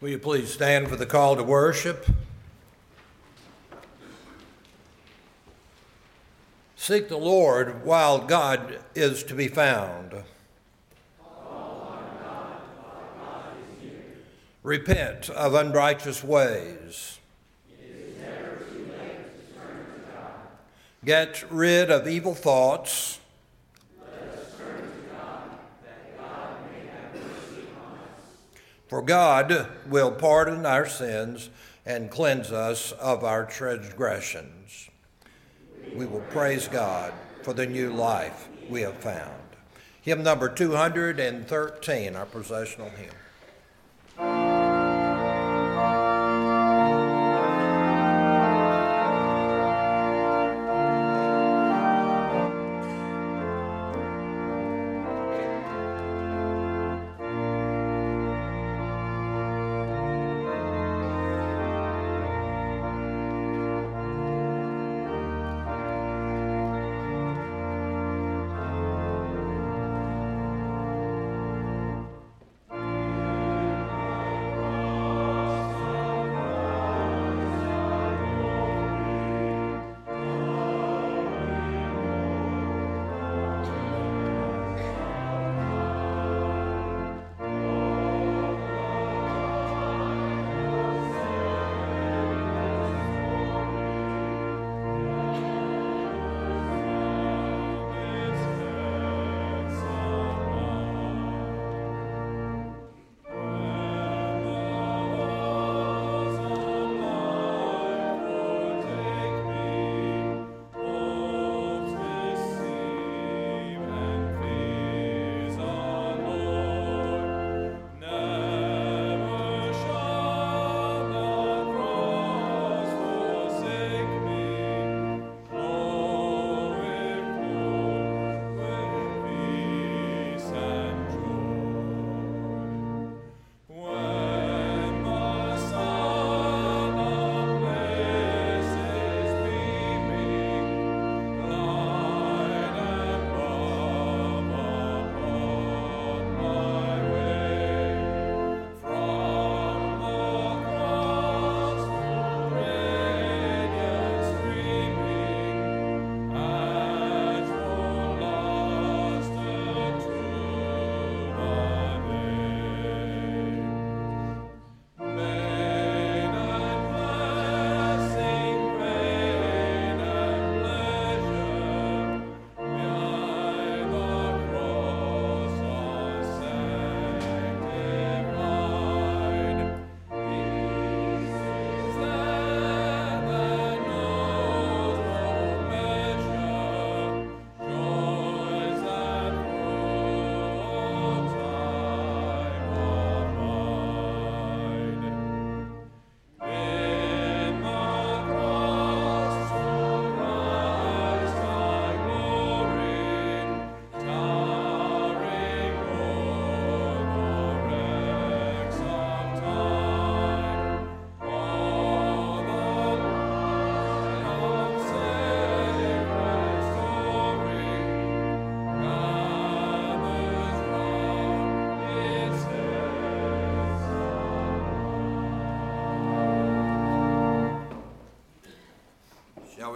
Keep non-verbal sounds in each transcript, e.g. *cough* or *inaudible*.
Will you please stand for the call to worship? Seek the Lord while God is to be found. Repent of unrighteous ways. Get rid of evil thoughts. For God will pardon our sins and cleanse us of our transgressions. We will praise God for the new life we have found. Hymn number 213, our processional hymn.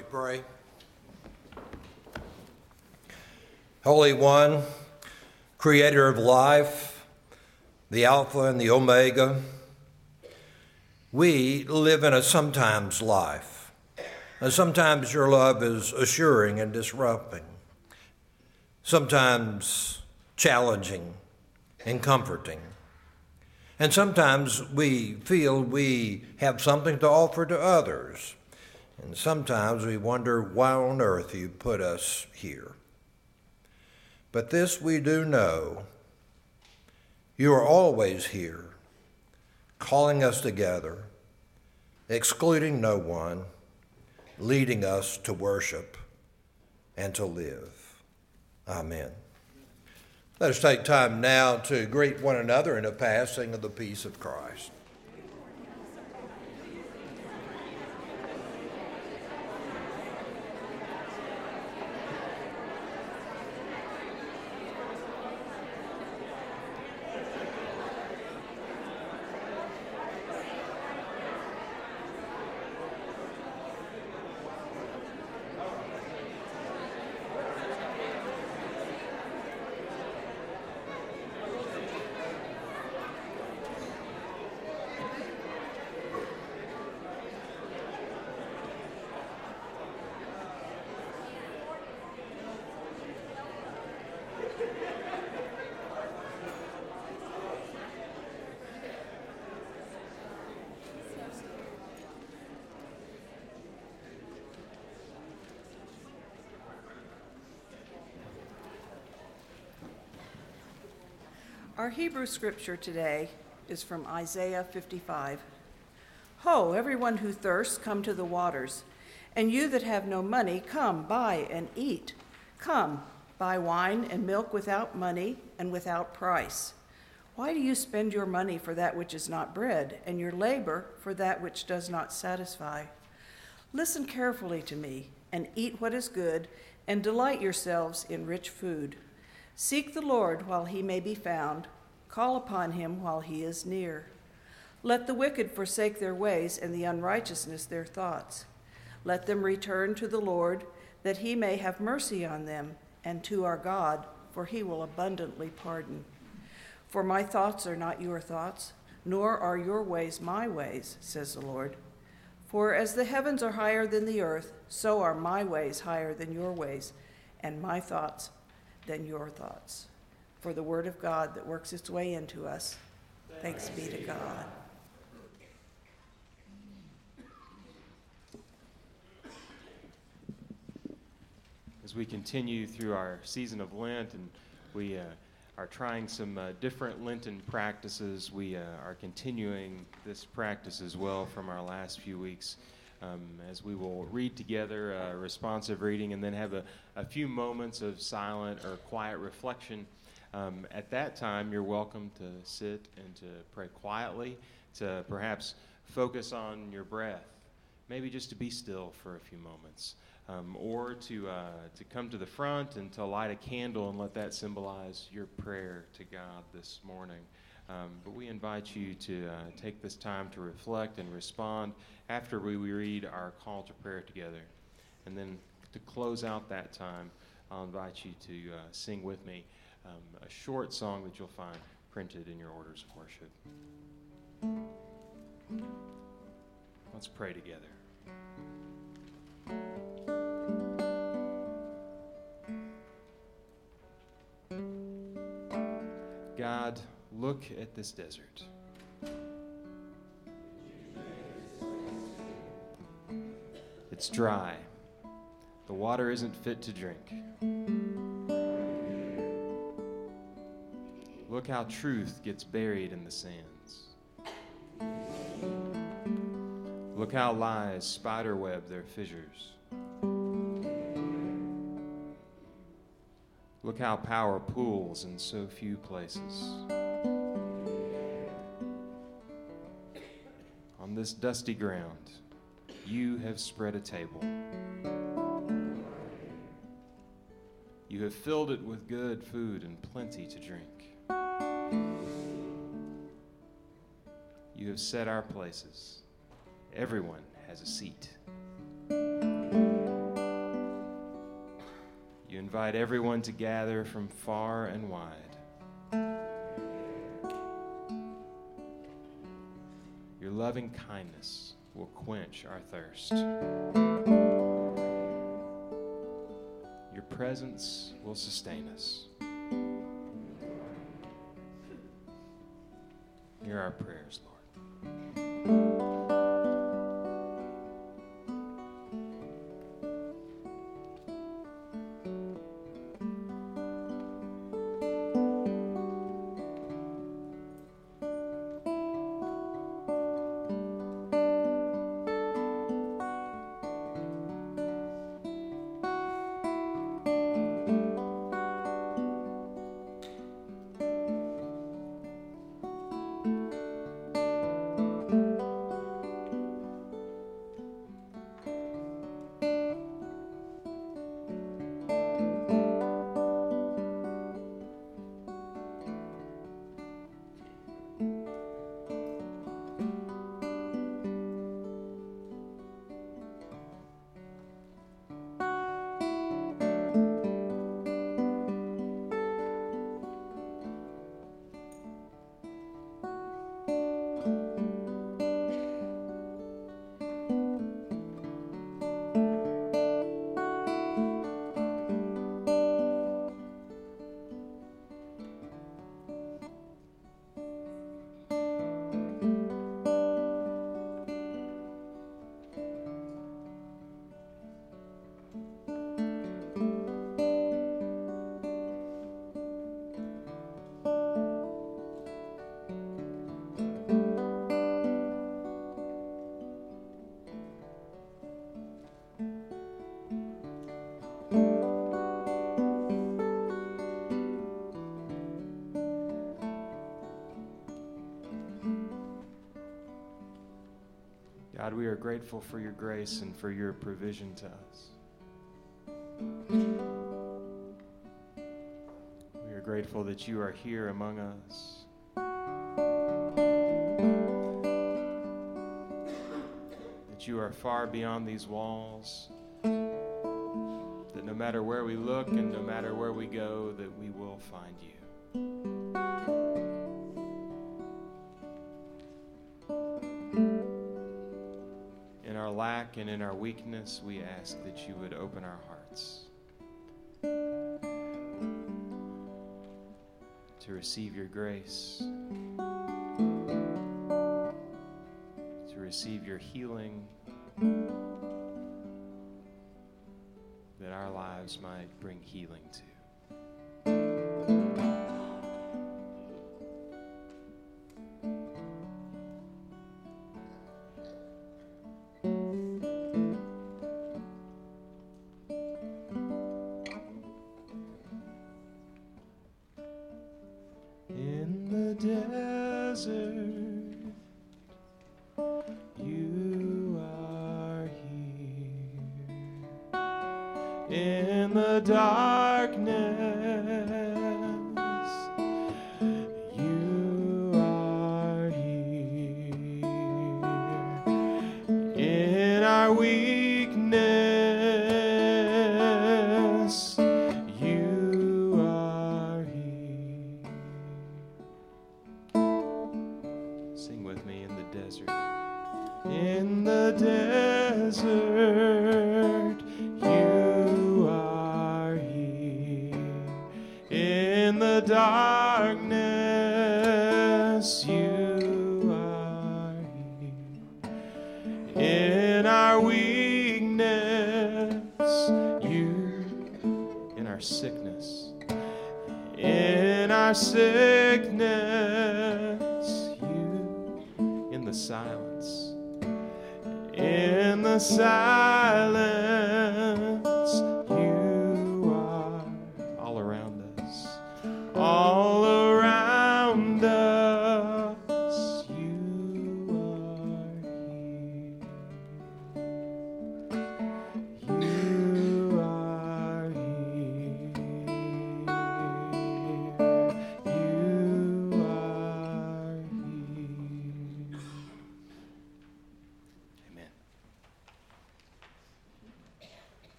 We pray? Holy One, Creator of life, the Alpha and the Omega, we live in a sometimes life. And sometimes your love is assuring and disrupting, sometimes challenging and comforting. And sometimes we feel we have something to offer to others and sometimes we wonder why on earth you put us here. But this we do know you are always here, calling us together, excluding no one, leading us to worship and to live. Amen. Let us take time now to greet one another in a passing of the peace of Christ. Our Hebrew scripture today is from Isaiah 55. Ho, everyone who thirsts, come to the waters. And you that have no money, come, buy and eat. Come, buy wine and milk without money and without price. Why do you spend your money for that which is not bread, and your labor for that which does not satisfy? Listen carefully to me, and eat what is good, and delight yourselves in rich food. Seek the Lord while he may be found, call upon him while he is near. Let the wicked forsake their ways, and the unrighteousness their thoughts. Let them return to the Lord, that he may have mercy on them, and to our God, for he will abundantly pardon. For my thoughts are not your thoughts, nor are your ways my ways, says the Lord. For as the heavens are higher than the earth, so are my ways higher than your ways, and my thoughts than your thoughts. For the word of God that works its way into us. Thanks be to God. As we continue through our season of Lent and we uh, are trying some uh, different Lenten practices, we uh, are continuing this practice as well from our last few weeks um, as we will read together a responsive reading and then have a, a few moments of silent or quiet reflection. Um, at that time, you're welcome to sit and to pray quietly, to perhaps focus on your breath, maybe just to be still for a few moments. Um, or to, uh, to come to the front and to light a candle and let that symbolize your prayer to God this morning. Um, but we invite you to uh, take this time to reflect and respond after we, read our call to prayer together. And then to close out that time, I'll invite you to uh, sing with me um, a short song that you'll find printed in your orders of worship. Let's pray together. God, Look at this desert. It's dry. The water isn't fit to drink. Look how truth gets buried in the sands. Look how lies spiderweb their fissures. Look how power pools in so few places. This dusty ground, you have spread a table. You have filled it with good food and plenty to drink. You have set our places. Everyone has a seat. You invite everyone to gather from far and wide. Loving kindness will quench our thirst. Your presence will sustain us. Hear our prayers, Lord. God, we are grateful for your grace and for your provision to us. We are grateful that you are here among us. That you are far beyond these walls. That no matter where we look and no matter where we go, that we will find you. Lack and in our weakness, we ask that you would open our hearts to receive your grace, to receive your healing, that our lives might bring healing to. Darkness, you are here. In our weakness,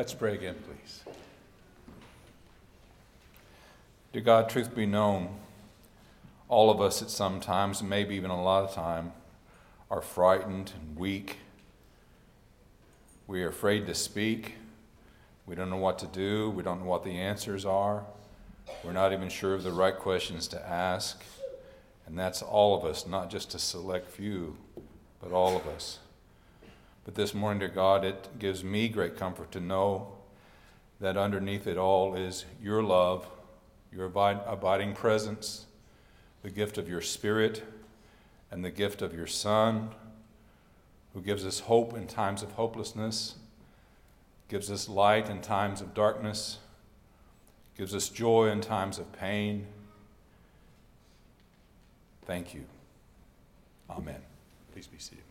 Let's pray again, please. Dear God, truth be known, all of us at some times, maybe even a lot of time, are frightened and weak. We are afraid to speak. We don't know what to do. We don't know what the answers are. We're not even sure of the right questions to ask. And that's all of us, not just a select few, but all of us. But this morning, dear God, it gives me great comfort to know that underneath it all is your love, your abiding presence, the gift of your Spirit, and the gift of your Son, who gives us hope in times of hopelessness, gives us light in times of darkness, gives us joy in times of pain. Thank you. Amen. Please be seated.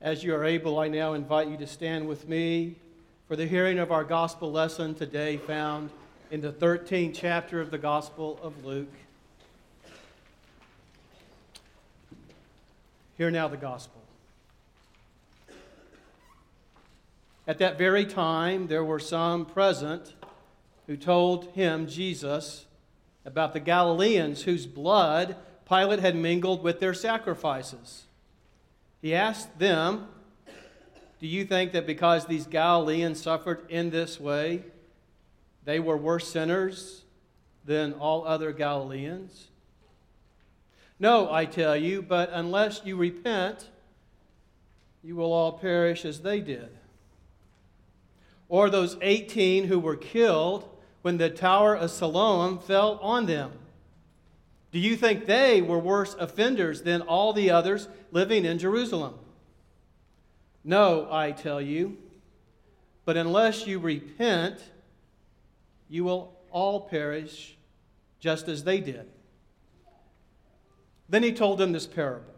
As you are able, I now invite you to stand with me for the hearing of our gospel lesson today, found in the 13th chapter of the Gospel of Luke. Hear now the gospel. At that very time, there were some present who told him, Jesus, about the Galileans whose blood Pilate had mingled with their sacrifices. He asked them, Do you think that because these Galileans suffered in this way, they were worse sinners than all other Galileans? No, I tell you, but unless you repent, you will all perish as they did. Or those 18 who were killed when the Tower of Siloam fell on them. Do you think they were worse offenders than all the others living in Jerusalem? No, I tell you. But unless you repent, you will all perish just as they did. Then he told them this parable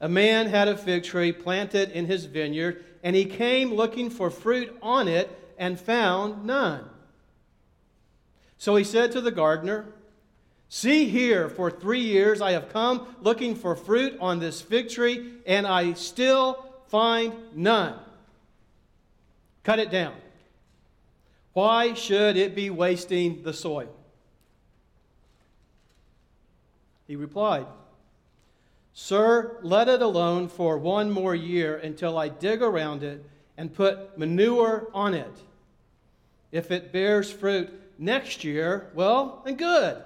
A man had a fig tree planted in his vineyard, and he came looking for fruit on it and found none. So he said to the gardener, See here, for three years I have come looking for fruit on this fig tree, and I still find none. Cut it down. Why should it be wasting the soil? He replied, Sir, let it alone for one more year until I dig around it and put manure on it. If it bears fruit next year, well and good.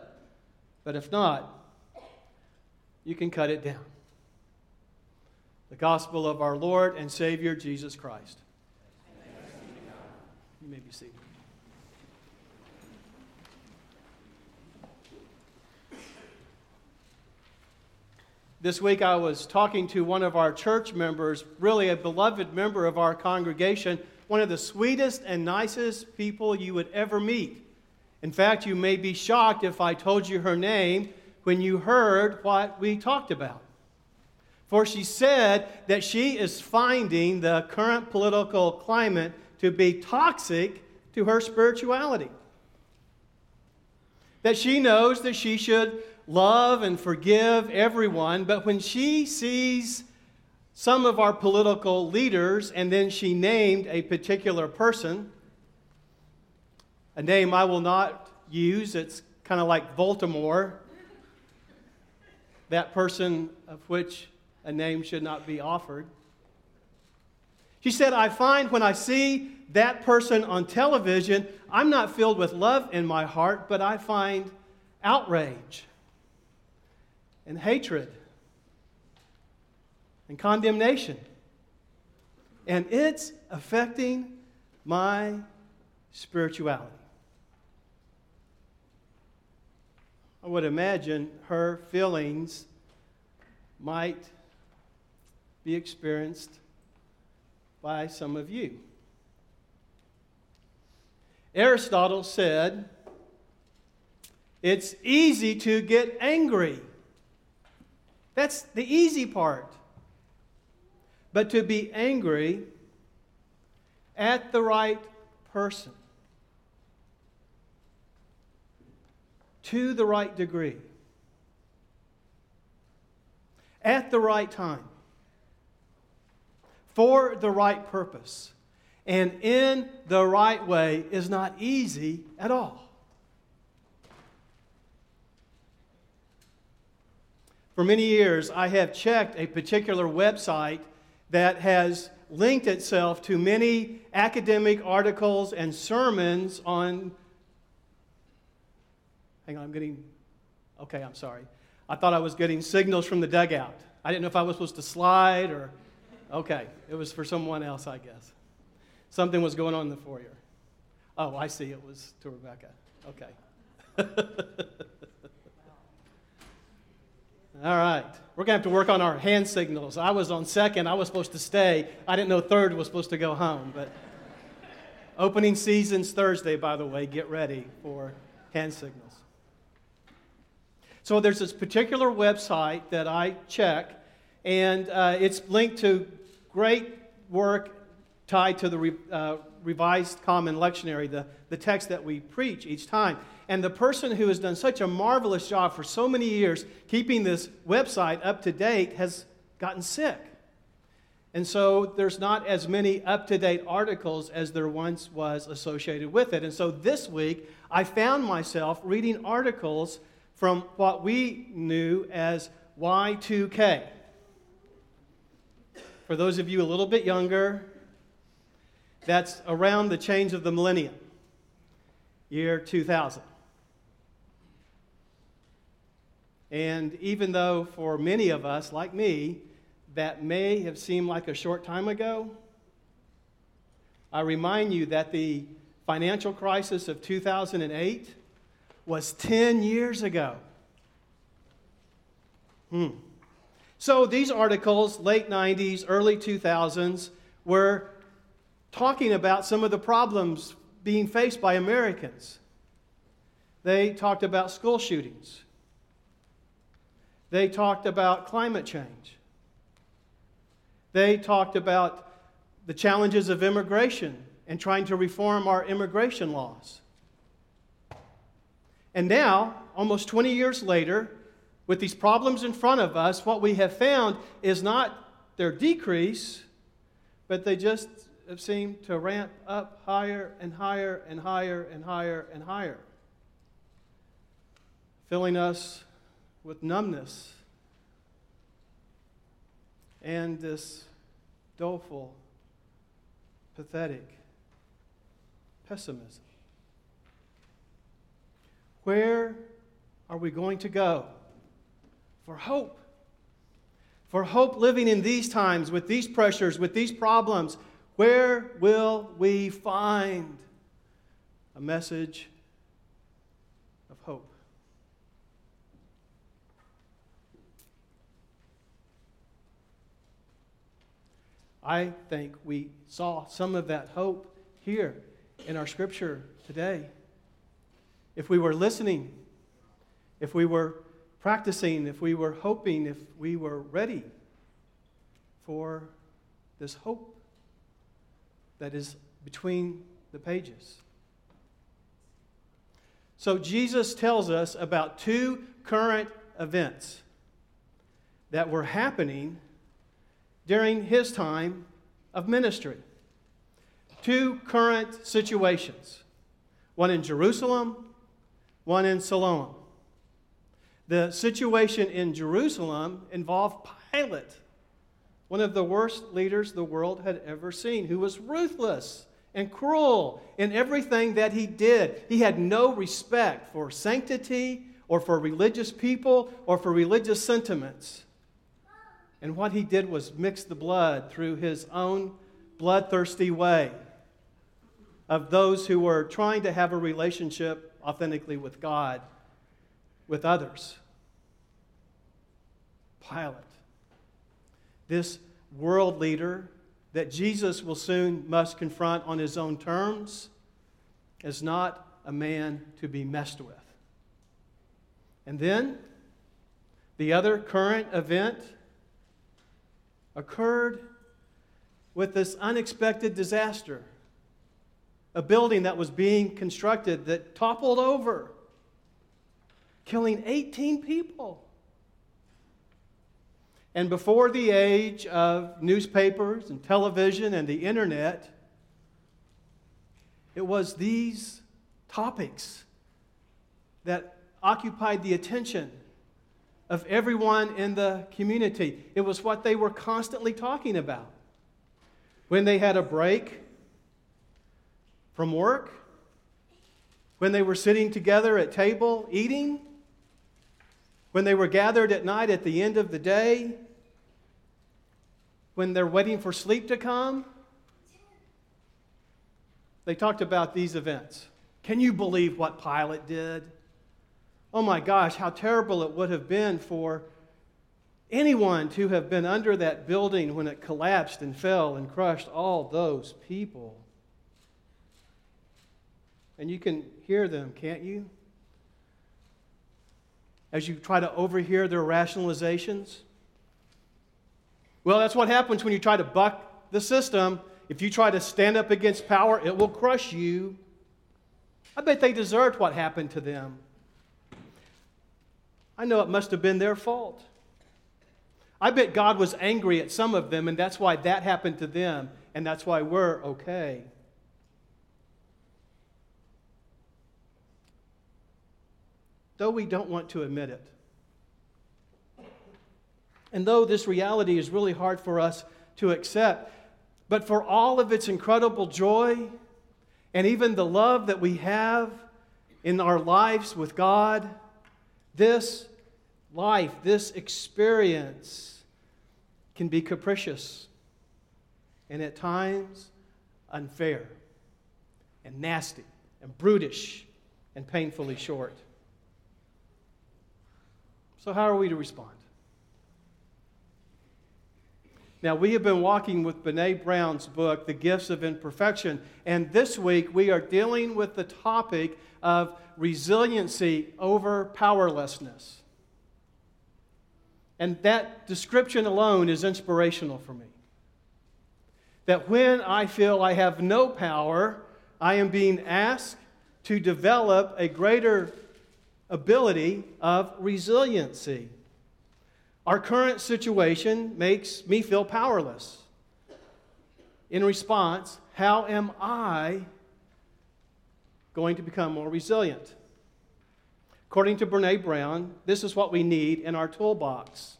But if not, you can cut it down. The gospel of our Lord and Savior Jesus Christ. You may be seated. This week I was talking to one of our church members, really a beloved member of our congregation, one of the sweetest and nicest people you would ever meet. In fact, you may be shocked if I told you her name when you heard what we talked about. For she said that she is finding the current political climate to be toxic to her spirituality. That she knows that she should love and forgive everyone, but when she sees some of our political leaders and then she named a particular person, a name I will not use, it's kind of like Voldemort, that person of which a name should not be offered. She said, I find when I see that person on television, I'm not filled with love in my heart, but I find outrage and hatred and condemnation. And it's affecting my spirituality. I would imagine her feelings might be experienced by some of you. Aristotle said, It's easy to get angry that's the easy part. But to be angry at the right person, to the right degree, at the right time, for the right purpose, and in the right way is not easy at all. For many years, I have checked a particular website that has linked itself to many academic articles and sermons on. Hang on, I'm getting. Okay, I'm sorry. I thought I was getting signals from the dugout. I didn't know if I was supposed to slide or. Okay, it was for someone else, I guess. Something was going on in the foyer. Oh, I see. It was to Rebecca. Okay. *laughs* All right. We're going to have to work on our hand signals. I was on second. I was supposed to stay. I didn't know third was supposed to go home. But *laughs* opening season's Thursday, by the way. Get ready for hand signals. So there's this particular website that I check, And uh, it's linked to great work tied to the re, uh, Revised Common Lectionary, the, the text that we preach each time. And the person who has done such a marvelous job for so many years keeping this website up to date has gotten sick. And so there's not as many up to date articles as there once was associated with it. And so this week, I found myself reading articles from what we knew as Y2K. For those of you a little bit younger, that's around the change of the millennium, year 2000. And even though for many of us, like me, that may have seemed like a short time ago, I remind you that the financial crisis of 2008 was 10 years ago. Hmm. So these articles, late 90s, early 2000s, were talking about some of the problems being faced by Americans. They talked about school shootings. They talked about climate change. They talked about the challenges of immigration and trying to reform our immigration laws. And now, almost 20 years later, with these problems in front of us, what we have found is not their decrease, but they just seemed to ramp up higher and higher and higher and higher and higher, filling us with numbness and this doleful, pathetic pessimism. Where are we going to go for hope? For hope living in these times, with these pressures, with these problems, where will we find a message of hope? I think we saw some of that hope here in our scripture today. If we were listening, if we were practicing, if we were hoping, if we were ready for this hope that is between the pages. So, Jesus tells us about two current events that were happening during his time of ministry. Two current situations one in Jerusalem, one in Siloam. The situation in Jerusalem involved Pilate, one of the worst leaders the world had ever seen, who was ruthless and cruel in everything that he did. He had no respect for sanctity or for religious people or for religious sentiments. And what he did was mix the blood through his own bloodthirsty way of those who were trying to have a relationship authentically with God, with others. Pilate, this world leader that Jesus will soon must confront on his own terms, is not a man to be messed with. And then, the other current event occurred with this unexpected disaster. A building that was being constructed that toppled over, killing 18 people. And before the age of newspapers and television and the internet, it was these topics that occupied the attention of everyone in the community. It was what they were constantly talking about. When they had a break from work, when they were sitting together at table eating, when they were gathered at night at the end of the day, when they're waiting for sleep to come, they talked about these events. Can you believe what Pilate did? Oh my gosh, how terrible it would have been for anyone to have been under that building when it collapsed and fell and crushed all those people. And you can hear them, can't you? As you try to overhear their rationalizations. Well, that's what happens when you try to buck the system. If you try to stand up against power, it will crush you. I bet they deserved what happened to them. I know it must have been their fault. I bet God was angry at some of them, and that's why that happened to them, and that's why we're okay. Though we don't want to admit it. And though this reality is really hard for us to accept, but for all of its incredible joy and even the love that we have in our lives with God, this life, this experience can be capricious and at times unfair and nasty and brutish and painfully short. So, how are we to respond? Now, we have been walking with Brene Brown's book, The Gifts of Imperfection, and this week we are dealing with the topic of resiliency over powerlessness. And that description alone is inspirational for me. That when I feel I have no power, I am being asked to develop a greater ability of resiliency. Our current situation makes me feel powerless. In response, how am I going to become more resilient? According to Brene Brown, this is what we need in our toolbox.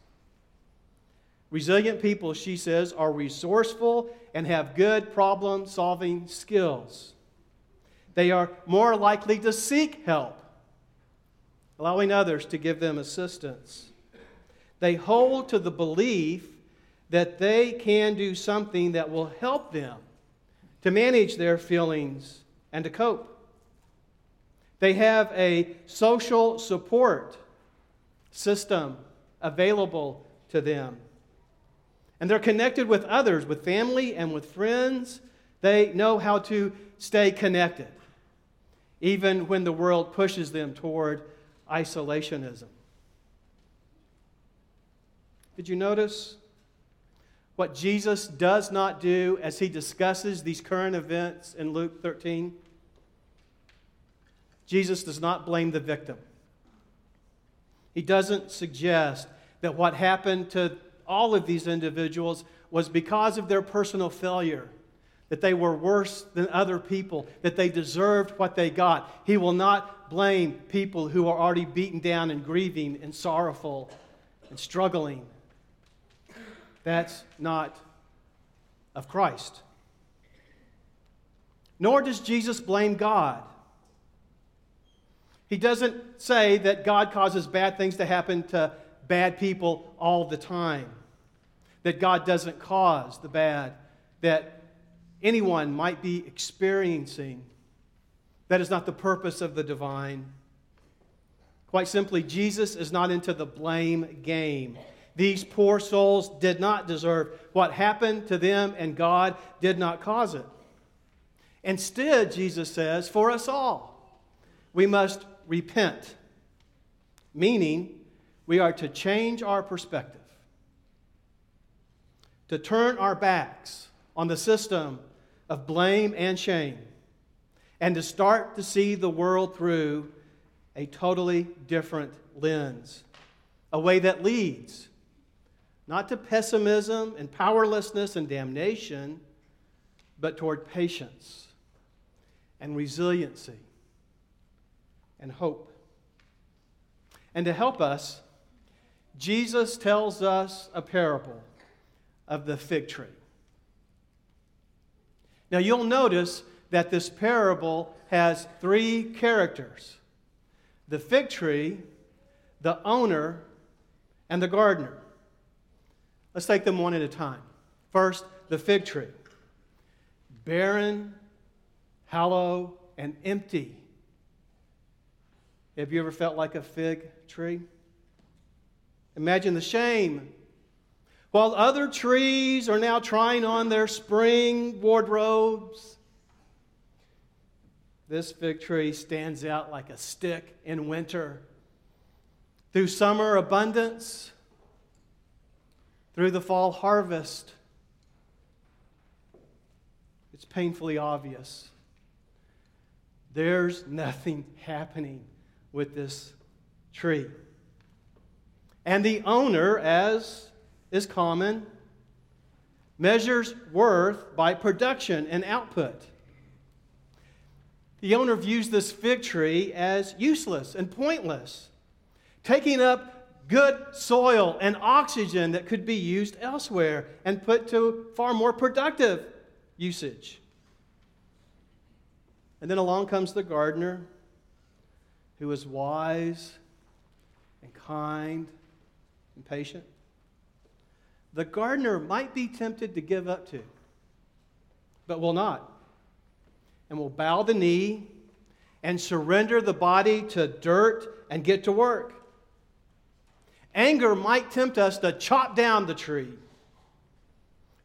Resilient people, she says, are resourceful and have good problem solving skills. They are more likely to seek help, allowing others to give them assistance. They hold to the belief that they can do something that will help them to manage their feelings and to cope. They have a social support system available to them. And they're connected with others, with family and with friends. They know how to stay connected, even when the world pushes them toward isolationism. Did you notice what Jesus does not do as he discusses these current events in Luke 13? Jesus does not blame the victim. He doesn't suggest that what happened to all of these individuals was because of their personal failure, that they were worse than other people, that they deserved what they got. He will not blame people who are already beaten down and grieving and sorrowful and struggling. That's not of Christ. Nor does Jesus blame God. He doesn't say that God causes bad things to happen to bad people all the time, that God doesn't cause the bad that anyone might be experiencing. That is not the purpose of the divine. Quite simply, Jesus is not into the blame game. These poor souls did not deserve what happened to them, and God did not cause it. Instead, Jesus says, for us all, we must repent, meaning we are to change our perspective, to turn our backs on the system of blame and shame, and to start to see the world through a totally different lens, a way that leads not to pessimism and powerlessness and damnation, but toward patience and resiliency and hope. And to help us, Jesus tells us a parable of the fig tree. Now, you'll notice that this parable has three characters the fig tree, the owner, and the gardener. Let's take them one at a time. First, the fig tree. Barren, hollow, and empty. Have you ever felt like a fig tree? Imagine the shame. While other trees are now trying on their spring wardrobes, this fig tree stands out like a stick in winter. Through summer abundance, through the fall harvest, it's painfully obvious. There's nothing happening with this tree. And the owner, as is common, measures worth by production and output. The owner views this fig tree as useless and pointless, taking up good soil and oxygen that could be used elsewhere and put to far more productive usage. And then along comes the gardener who is wise and kind and patient. The gardener might be tempted to give up to, but will not. And will bow the knee and surrender the body to dirt and get to work. Anger might tempt us to chop down the tree.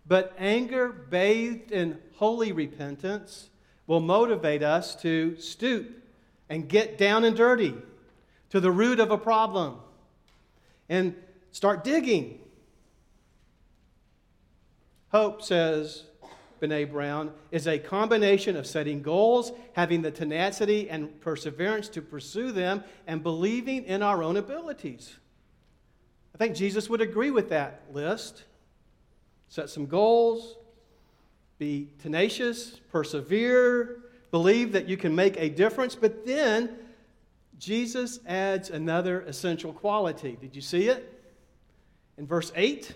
But anger bathed in holy repentance will motivate us to stoop and get down and dirty to the root of a problem and start digging. Hope, says Brene Brown, is a combination of setting goals, having the tenacity and perseverance to pursue them, and believing in our own abilities. I think Jesus would agree with that list. Set some goals, be tenacious, persevere, believe that you can make a difference, but then Jesus adds another essential quality. Did you see it? In verse 8,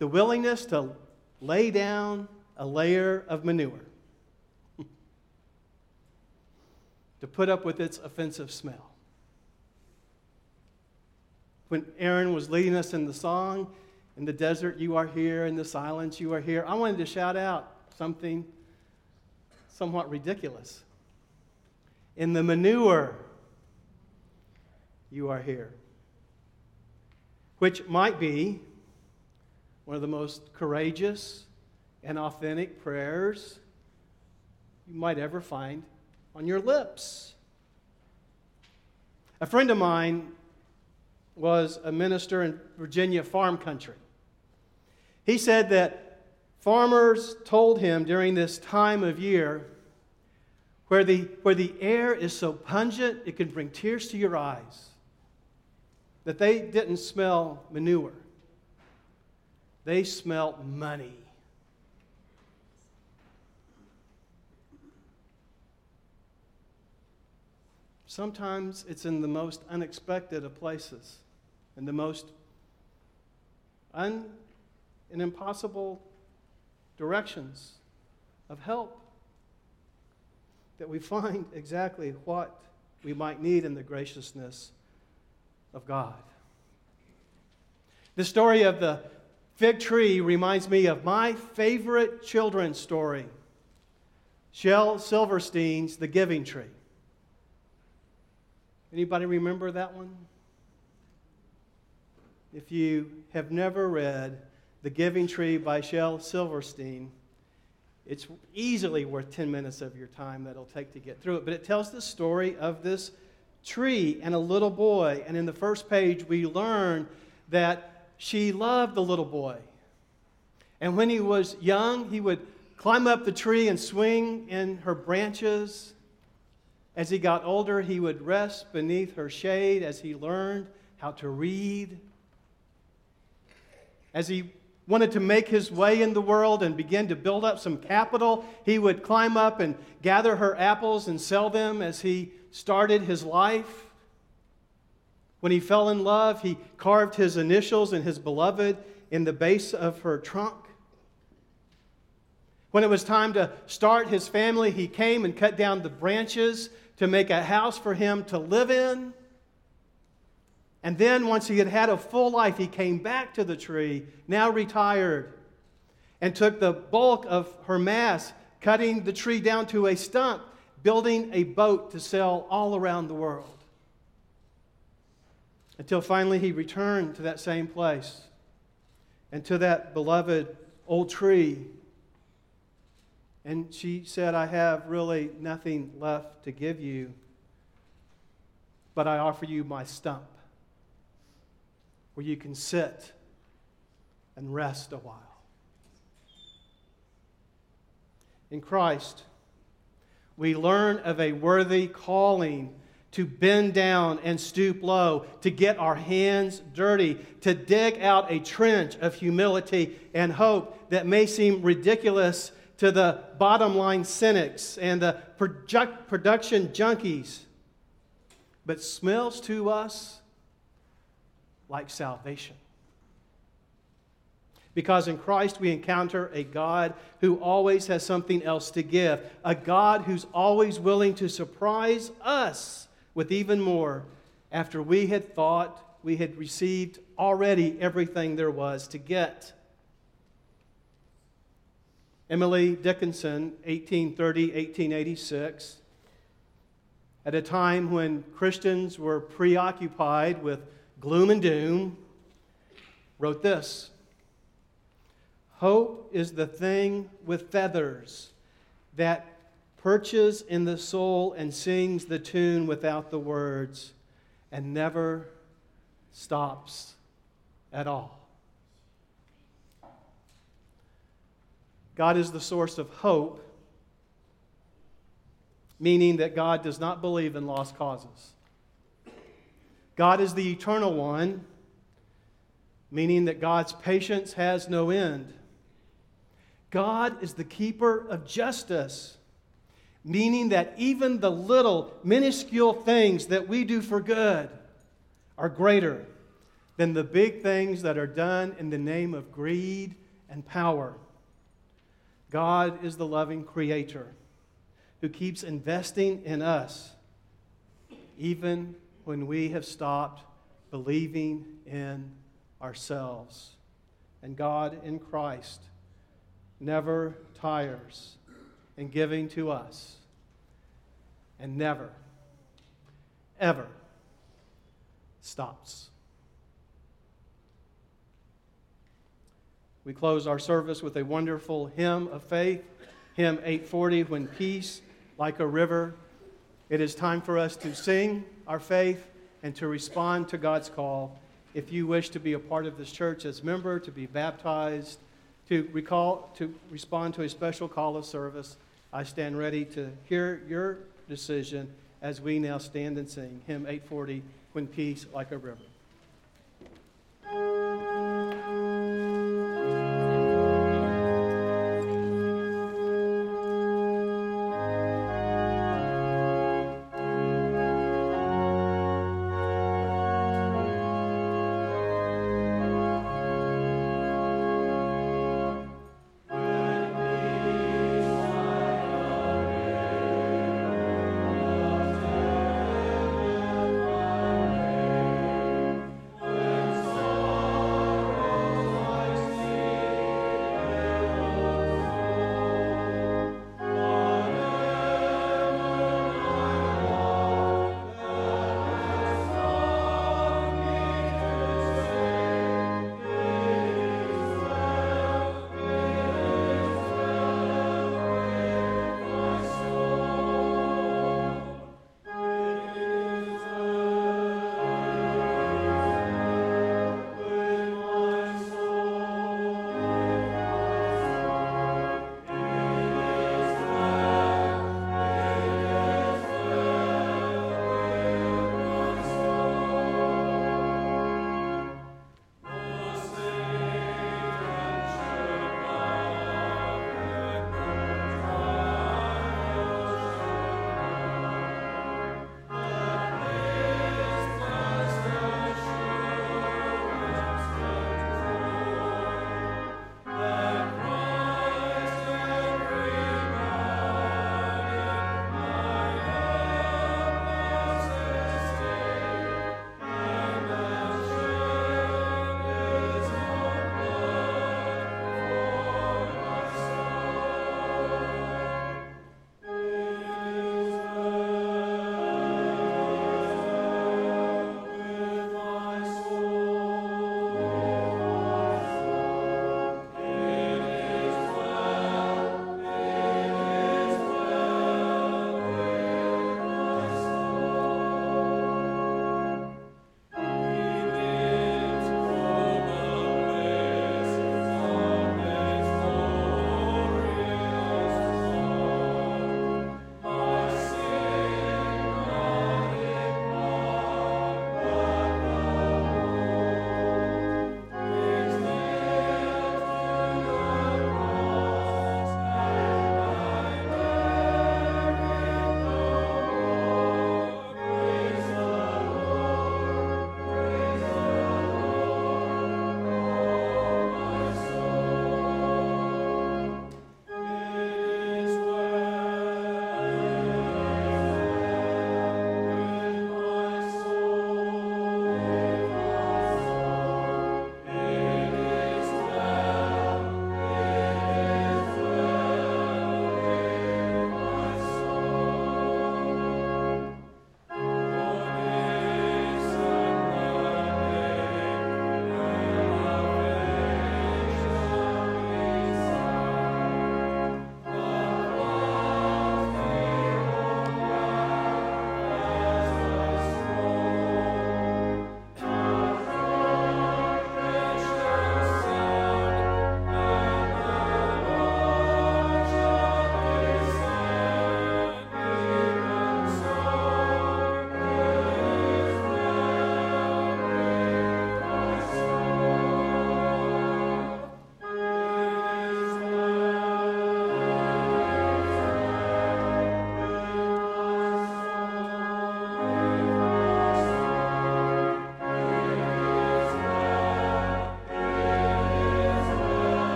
the willingness to lay down a layer of manure, *laughs* to put up with its offensive smell when Aaron was leading us in the song, in the desert, you are here, in the silence, you are here, I wanted to shout out something somewhat ridiculous. In the manure, you are here. Which might be one of the most courageous and authentic prayers you might ever find on your lips. A friend of mine was a minister in Virginia farm country. He said that farmers told him during this time of year where the, where the air is so pungent it can bring tears to your eyes, that they didn't smell manure, they smelled money. Sometimes it's in the most unexpected of places in the most un and impossible directions of help that we find *laughs* exactly what we might need in the graciousness of God. The story of the fig tree reminds me of my favorite children's story, Shel Silverstein's The Giving Tree. Anybody remember that one? if you have never read The Giving Tree by Shel Silverstein, it's easily worth 10 minutes of your time that it'll take to get through it. But it tells the story of this tree and a little boy. And in the first page, we learn that she loved the little boy. And when he was young, he would climb up the tree and swing in her branches. As he got older, he would rest beneath her shade as he learned how to read as he wanted to make his way in the world and begin to build up some capital, he would climb up and gather her apples and sell them as he started his life. When he fell in love, he carved his initials and his beloved in the base of her trunk. When it was time to start his family, he came and cut down the branches to make a house for him to live in. And then, once he had had a full life, he came back to the tree, now retired, and took the bulk of her mass, cutting the tree down to a stump, building a boat to sail all around the world. Until finally he returned to that same place and to that beloved old tree. And she said, I have really nothing left to give you, but I offer you my stump where you can sit and rest a while. In Christ, we learn of a worthy calling to bend down and stoop low, to get our hands dirty, to dig out a trench of humility and hope that may seem ridiculous to the bottom line cynics and the project, production junkies, but smells to us like salvation. Because in Christ we encounter a God who always has something else to give, a God who's always willing to surprise us with even more after we had thought we had received already everything there was to get. Emily Dickinson, 1830 1886, at a time when Christians were preoccupied with gloom and doom, wrote this Hope is the thing with feathers that perches in the soul and sings the tune without the words and never stops at all. God is the source of hope, meaning that God does not believe in lost causes. God is the eternal one, meaning that God's patience has no end. God is the keeper of justice meaning that even the little minuscule things that we do for good are greater than the big things that are done in the name of greed and power. God is the loving creator who keeps investing in us even when we have stopped believing in ourselves. And God in Christ never tires and giving to us. And never, ever stops. We close our service with a wonderful hymn of faith, hymn 840, When Peace Like a River. It is time for us to sing our faith and to respond to God's call. If you wish to be a part of this church as member, to be baptized, to recall to respond to a special call of service, I stand ready to hear your decision as we now stand and sing hymn 840, When Peace Like a River.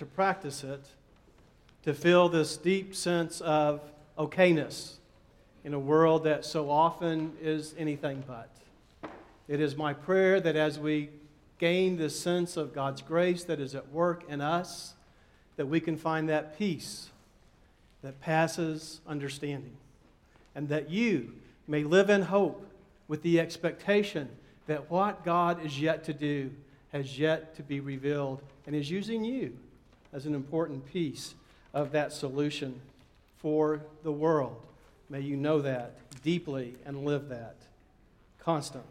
To practice it, to feel this deep sense of okayness in a world that so often is anything but. It is my prayer that as we gain this sense of God's grace that is at work in us, that we can find that peace that passes understanding, and that you may live in hope with the expectation that what God is yet to do has yet to be revealed and is using you as an important piece of that solution for the world. May you know that deeply and live that constantly.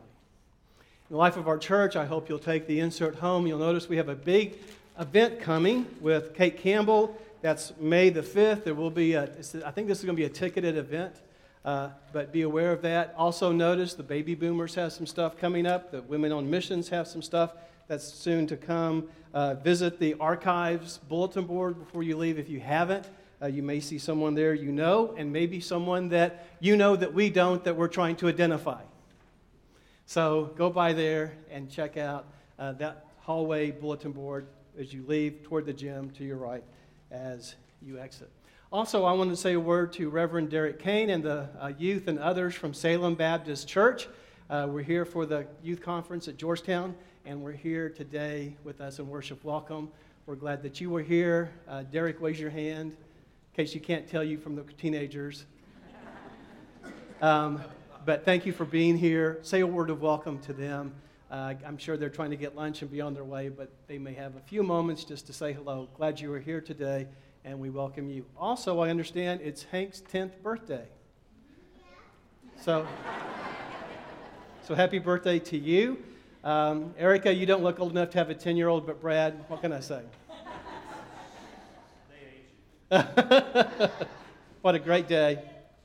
In the life of our church, I hope you'll take the insert home. You'll notice we have a big event coming with Kate Campbell. That's May the 5th. There will be, a, I think this is going to be a ticketed event, uh, but be aware of that. Also, notice the baby boomers have some stuff coming up. The women on missions have some stuff that's soon to come. Uh, visit the archives bulletin board before you leave if you haven't. Uh, you may see someone there you know, and maybe someone that you know that we don't that we're trying to identify. So go by there and check out uh, that hallway bulletin board as you leave toward the gym to your right as you exit. Also, I want to say a word to Reverend Derek Kane and the uh, youth and others from Salem Baptist Church. Uh, we're here for the youth conference at Georgetown, and we're here today with us in worship. Welcome. We're glad that you were here. Uh, Derek, raise your hand in case you can't tell you from the teenagers. *laughs* Um, but thank you for being here. Say a word of welcome to them. Uh, I'm sure they're trying to get lunch and be on their way, but they may have a few moments just to say hello. Glad you are here today, and we welcome you. Also, I understand it's Hank's 10th birthday. So, *laughs* so happy birthday to you. Um, Erica, you don't look old enough to have a 10 year old, but Brad, what can I say? *laughs* what a great day.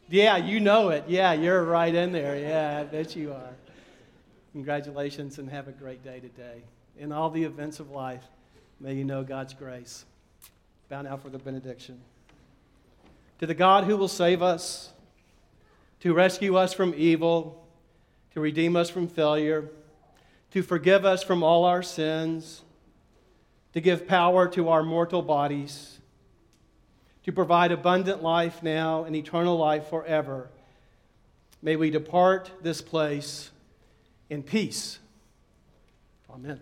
Yeah, you know it. Yeah, you're right in there. Yeah, I bet you are. Congratulations and have a great day today. In all the events of life, may you know God's grace. Bow now for the benediction. To the God who will save us, to rescue us from evil, to redeem us from failure, to forgive us from all our sins, to give power to our mortal bodies to provide abundant life now and eternal life forever. May we depart this place in peace. Amen.